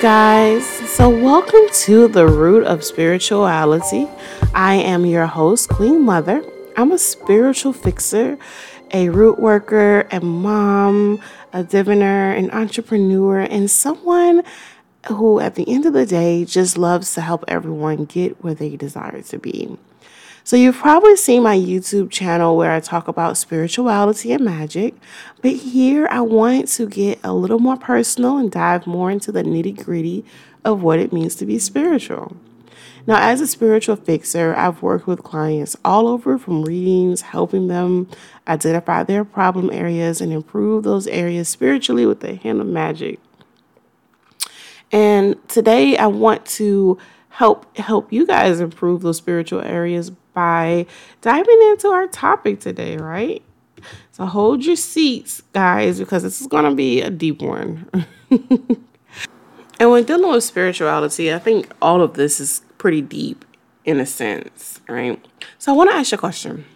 guys. So, welcome to the root of spirituality. I am your host, Queen Mother. I'm a spiritual fixer, a root worker, a mom, a diviner, an entrepreneur, and someone who, at the end of the day, just loves to help everyone get where they desire to be. So, you've probably seen my YouTube channel where I talk about spirituality and magic, but here I want to get a little more personal and dive more into the nitty gritty of what it means to be spiritual. Now, as a spiritual fixer, I've worked with clients all over from readings, helping them identify their problem areas and improve those areas spiritually with the hand of magic. And today I want to help help you guys improve those spiritual areas by diving into our topic today, right? So hold your seats, guys, because this is going to be a deep one. and when dealing with spirituality, I think all of this is pretty deep in a sense, right? So I want to ask you a question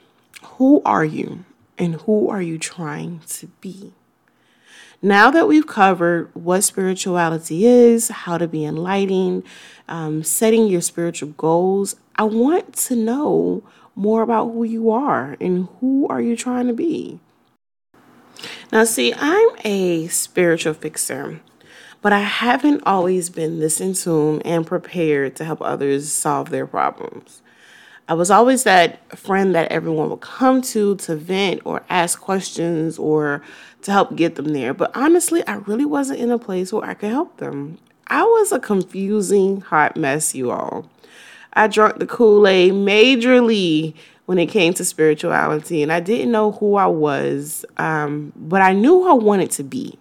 Who are you and who are you trying to be? Now that we've covered what spirituality is, how to be enlightened, um, setting your spiritual goals, I want to know more about who you are and who are you trying to be. Now, see, I'm a spiritual fixer, but I haven't always been this in tune and prepared to help others solve their problems. I was always that friend that everyone would come to to vent or ask questions or to help get them there. But honestly, I really wasn't in a place where I could help them. I was a confusing hot mess, you all. I drank the Kool Aid majorly when it came to spirituality, and I didn't know who I was, um, but I knew who I wanted to be.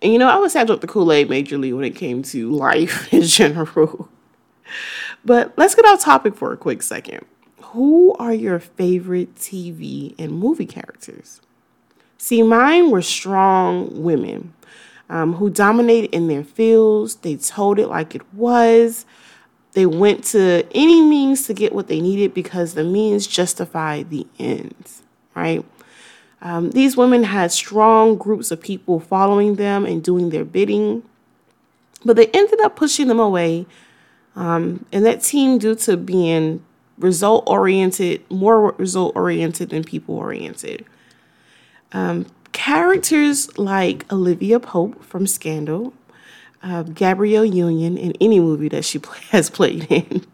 And you know, I was I drank the Kool Aid majorly when it came to life in general. but let's get off topic for a quick second. Who are your favorite TV and movie characters? See, mine were strong women um, who dominated in their fields. They told it like it was. They went to any means to get what they needed because the means justified the ends, right? Um, these women had strong groups of people following them and doing their bidding, but they ended up pushing them away. Um, and that team, due to being result oriented, more result oriented than people oriented. Um, characters like Olivia Pope from Scandal, uh, Gabrielle Union in any movie that she play, has played in,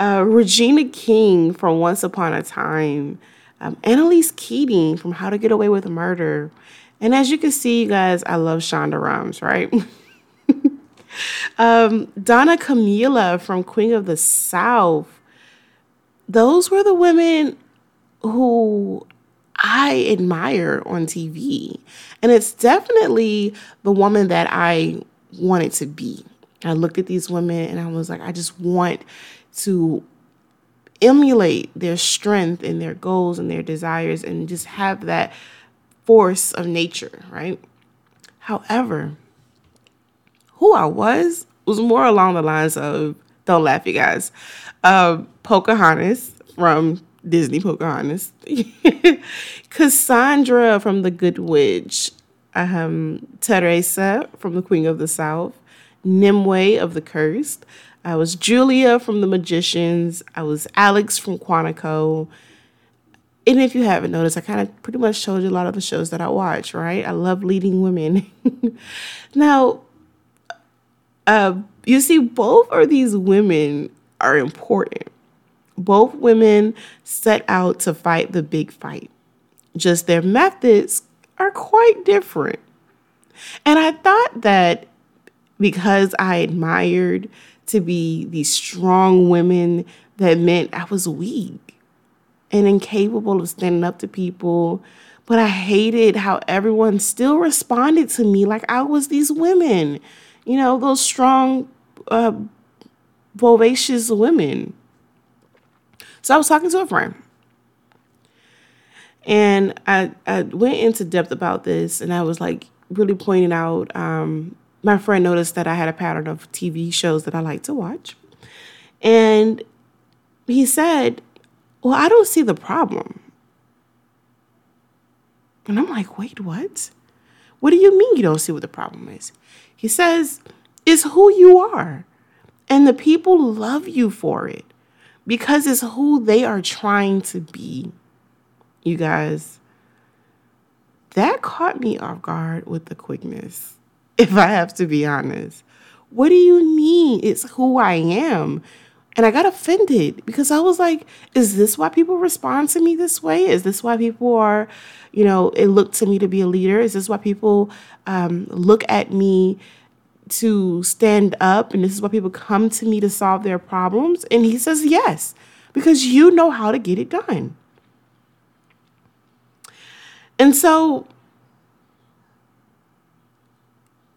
uh, Regina King from Once Upon a Time, um, Annalise Keating from How to Get Away with Murder. And as you can see, you guys, I love Shonda Rhimes, right? um, Donna Camila from Queen of the South. Those were the women who I admire on TV. And it's definitely the woman that I wanted to be. I looked at these women and I was like, I just want to emulate their strength and their goals and their desires and just have that force of nature, right? However, who I was was more along the lines of, don't laugh, you guys, uh, Pocahontas from Disney Pocahontas, Cassandra from The Good Witch, um, Teresa from The Queen of the South, Nimue of The Cursed. I was Julia from The Magicians. I was Alex from Quantico. And if you haven't noticed, I kind of pretty much showed you a lot of the shows that I watch, right? I love leading women. now, uh, you see, both of these women are important both women set out to fight the big fight, just their methods are quite different. And I thought that because I admired to be these strong women, that meant I was weak and incapable of standing up to people. But I hated how everyone still responded to me like I was these women, you know, those strong, uh, vivacious women. So I was talking to a friend. And I, I went into depth about this and I was like really pointing out um, my friend noticed that I had a pattern of TV shows that I like to watch. And he said, Well, I don't see the problem. And I'm like, Wait, what? What do you mean you don't see what the problem is? He says, It's who you are. And the people love you for it because it's who they are trying to be. You guys, that caught me off guard with the quickness, if I have to be honest. What do you mean? It's who I am. And I got offended because I was like, is this why people respond to me this way? Is this why people are, you know, it looked to me to be a leader? Is this why people um, look at me to stand up? And this is why people come to me to solve their problems? And he says, yes, because you know how to get it done. And so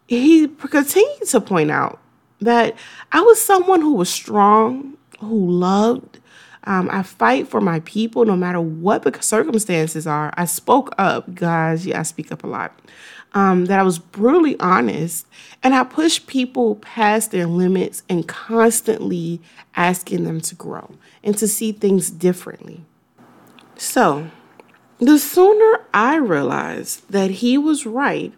he continued to point out that I was someone who was strong, who loved. Um, I fight for my people no matter what the circumstances are. I spoke up, guys. Yeah, I speak up a lot. Um, that I was brutally honest and I pushed people past their limits and constantly asking them to grow and to see things differently. So, the sooner I realized that he was right,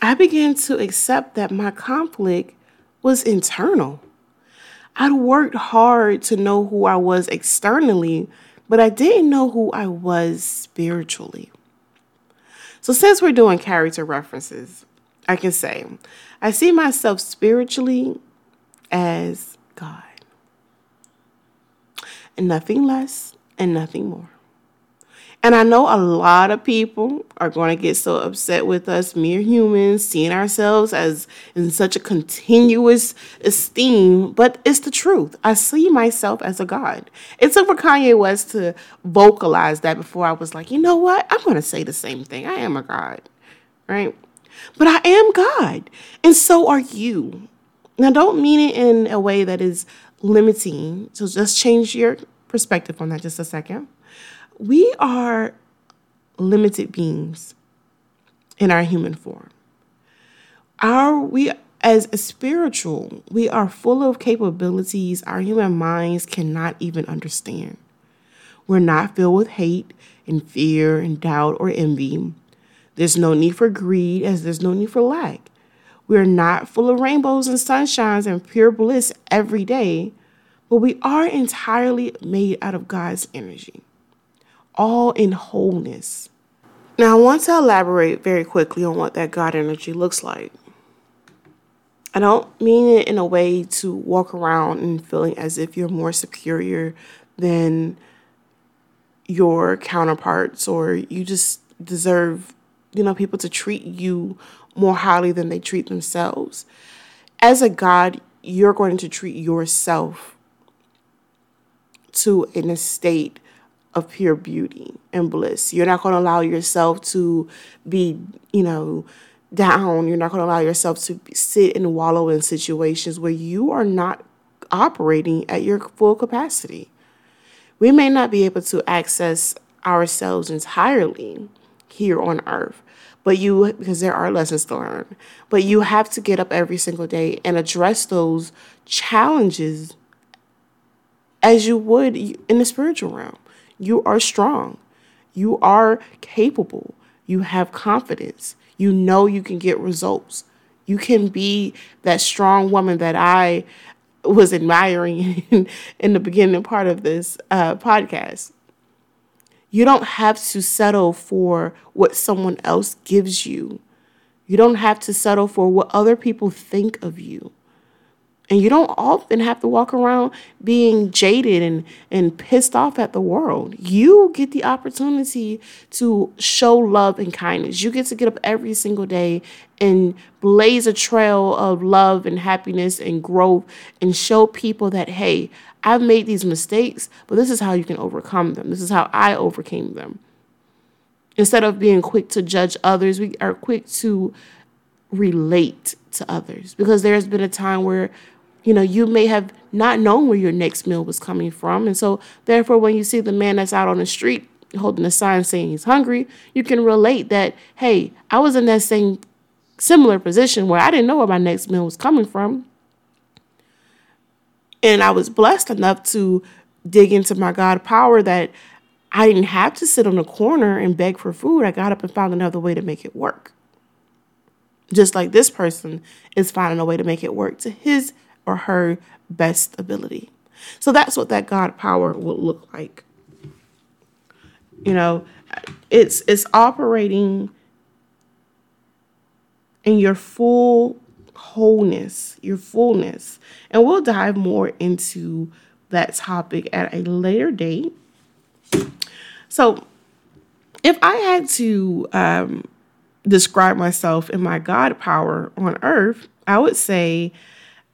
I began to accept that my conflict was internal. I'd worked hard to know who I was externally, but I didn't know who I was spiritually. So, since we're doing character references, I can say I see myself spiritually as God, and nothing less and nothing more. And I know a lot of people are going to get so upset with us, mere humans, seeing ourselves as in such a continuous esteem, but it's the truth. I see myself as a God. It took for Kanye West to vocalize that before I was like, you know what? I'm going to say the same thing. I am a God, right? But I am God, and so are you. Now, don't mean it in a way that is limiting. So just change your perspective on that just a second we are limited beings in our human form. Our we as a spiritual, we are full of capabilities our human minds cannot even understand. We're not filled with hate and fear and doubt or envy. There's no need for greed as there's no need for lack. We're not full of rainbows and sunshines and pure bliss every day, but we are entirely made out of God's energy all in wholeness. Now, I want to elaborate very quickly on what that God energy looks like. I don't mean it in a way to walk around and feeling as if you're more superior than your counterparts or you just deserve, you know, people to treat you more highly than they treat themselves. As a God, you're going to treat yourself to an estate of pure beauty and bliss. You're not going to allow yourself to be, you know, down. You're not going to allow yourself to sit and wallow in situations where you are not operating at your full capacity. We may not be able to access ourselves entirely here on earth, but you, because there are lessons to learn, but you have to get up every single day and address those challenges as you would in the spiritual realm. You are strong. You are capable. You have confidence. You know you can get results. You can be that strong woman that I was admiring in, in the beginning part of this uh, podcast. You don't have to settle for what someone else gives you. You don't have to settle for what other people think of you. And you don't often have to walk around being jaded and, and pissed off at the world. You get the opportunity to show love and kindness. You get to get up every single day and blaze a trail of love and happiness and growth and show people that, hey, I've made these mistakes, but this is how you can overcome them. This is how I overcame them. Instead of being quick to judge others, we are quick to relate to others because there's been a time where you know, you may have not known where your next meal was coming from. And so, therefore, when you see the man that's out on the street holding a sign saying he's hungry, you can relate that, hey, I was in that same similar position where I didn't know where my next meal was coming from. And I was blessed enough to dig into my God power that I didn't have to sit on a corner and beg for food. I got up and found another way to make it work. just like this person is finding a way to make it work to his or her best ability. So that's what that God power will look like. You know, it's it's operating in your full wholeness, your fullness. And we'll dive more into that topic at a later date. So, if I had to um, describe myself in my God power on earth, I would say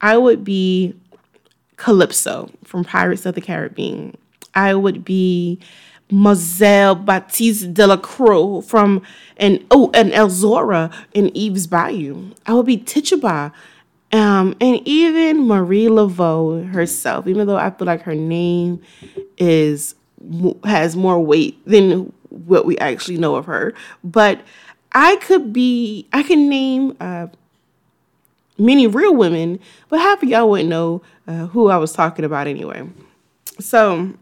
I would be Calypso from Pirates of the Caribbean. I would be Mozelle Batiste Delacroix from and oh and Elzora in Eve's Bayou. I would be Tituba. Um, and even Marie Laveau herself, even though I feel like her name is has more weight than what we actually know of her, but I could be I can name uh, many real women, but half of y'all wouldn't know uh, who I was talking about anyway. So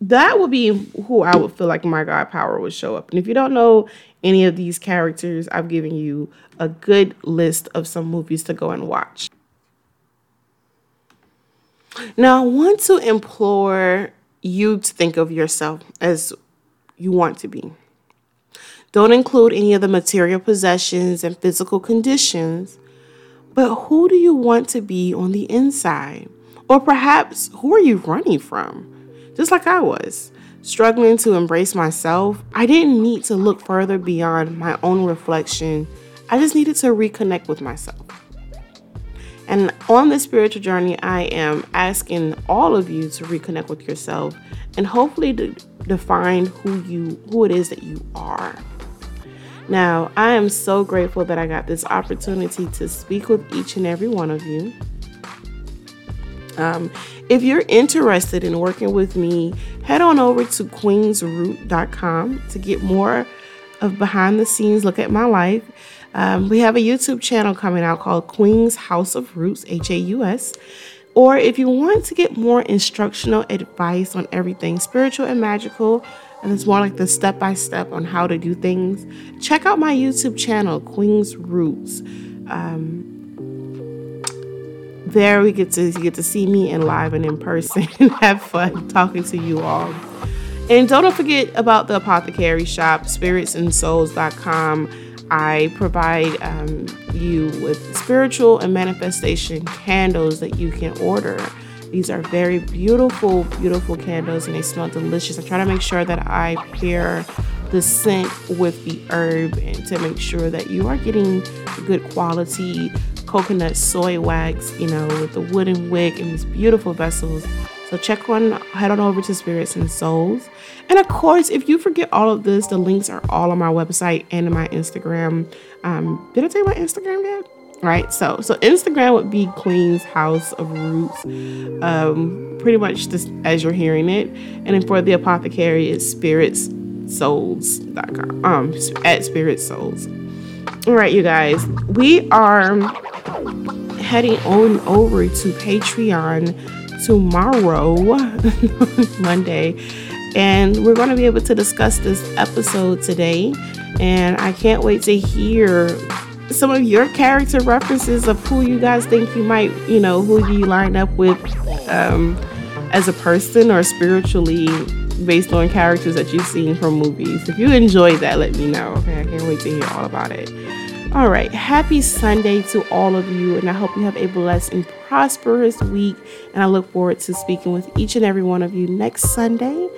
that would be who I would feel like my God power would show up. And if you don't know any of these characters, I've given you a good list of some movies to go and watch. Now, I want to implore you to think of yourself as you want to be. Don't include any of the material possessions and physical conditions, but who do you want to be on the inside? Or perhaps who are you running from? just like I was. Struggling to embrace myself, I didn't need to look further beyond my own reflection. I just needed to reconnect with myself. And on this spiritual journey, I am asking all of you to reconnect with yourself and hopefully to define who you who it is that you are. Now, I am so grateful that I got this opportunity to speak with each and every one of you. Um, if you're interested in working with me, head on over to queensroot.com to get more of behind the scenes look at my life. Um, we have a YouTube channel coming out called Queen's Haus of Roots, H A U S. Or if you want to get more instructional advice on everything spiritual and magical, and it's more like the step by step on how to do things, check out my YouTube channel, Queen's Roots. Um, there we get to you get to see me in live and in person and have fun talking to you all. And don't forget about the apothecary shop, spiritsandsouls.com. I provide um, you with spiritual and manifestation candles that you can order. These are very beautiful, beautiful candles and they smell delicious. I try to make sure that I pair the scent with the herb and to make sure that you are getting good quality coconut soy wax, you know, with the wooden wick and these beautiful vessels. So check on, head on over to Spirits and Souls. And of course, if you forget all of this, the links are all on my website and my Instagram. Um, did I tell you my Instagram yet? Right, so so Instagram would be Queen's Haus of Roots, um, pretty much just as you're hearing it. And then for the apothecary, it's spiritsouls.com, um, at Spirit Souls. All right, you guys, we are heading on over to Patreon tomorrow, Monday, and we're going to be able to discuss this episode today. And I can't wait to hear some of your character references of who you guys think you might, you know, who you line up with um, as a person or spiritually based on characters that you've seen from movies. If you enjoyed that, let me know. Okay, I can't wait to hear all about it. All right, happy Sunday to all of you, and I hope you have a blessed and prosperous week. And I look forward to speaking with each and every one of you next Sunday.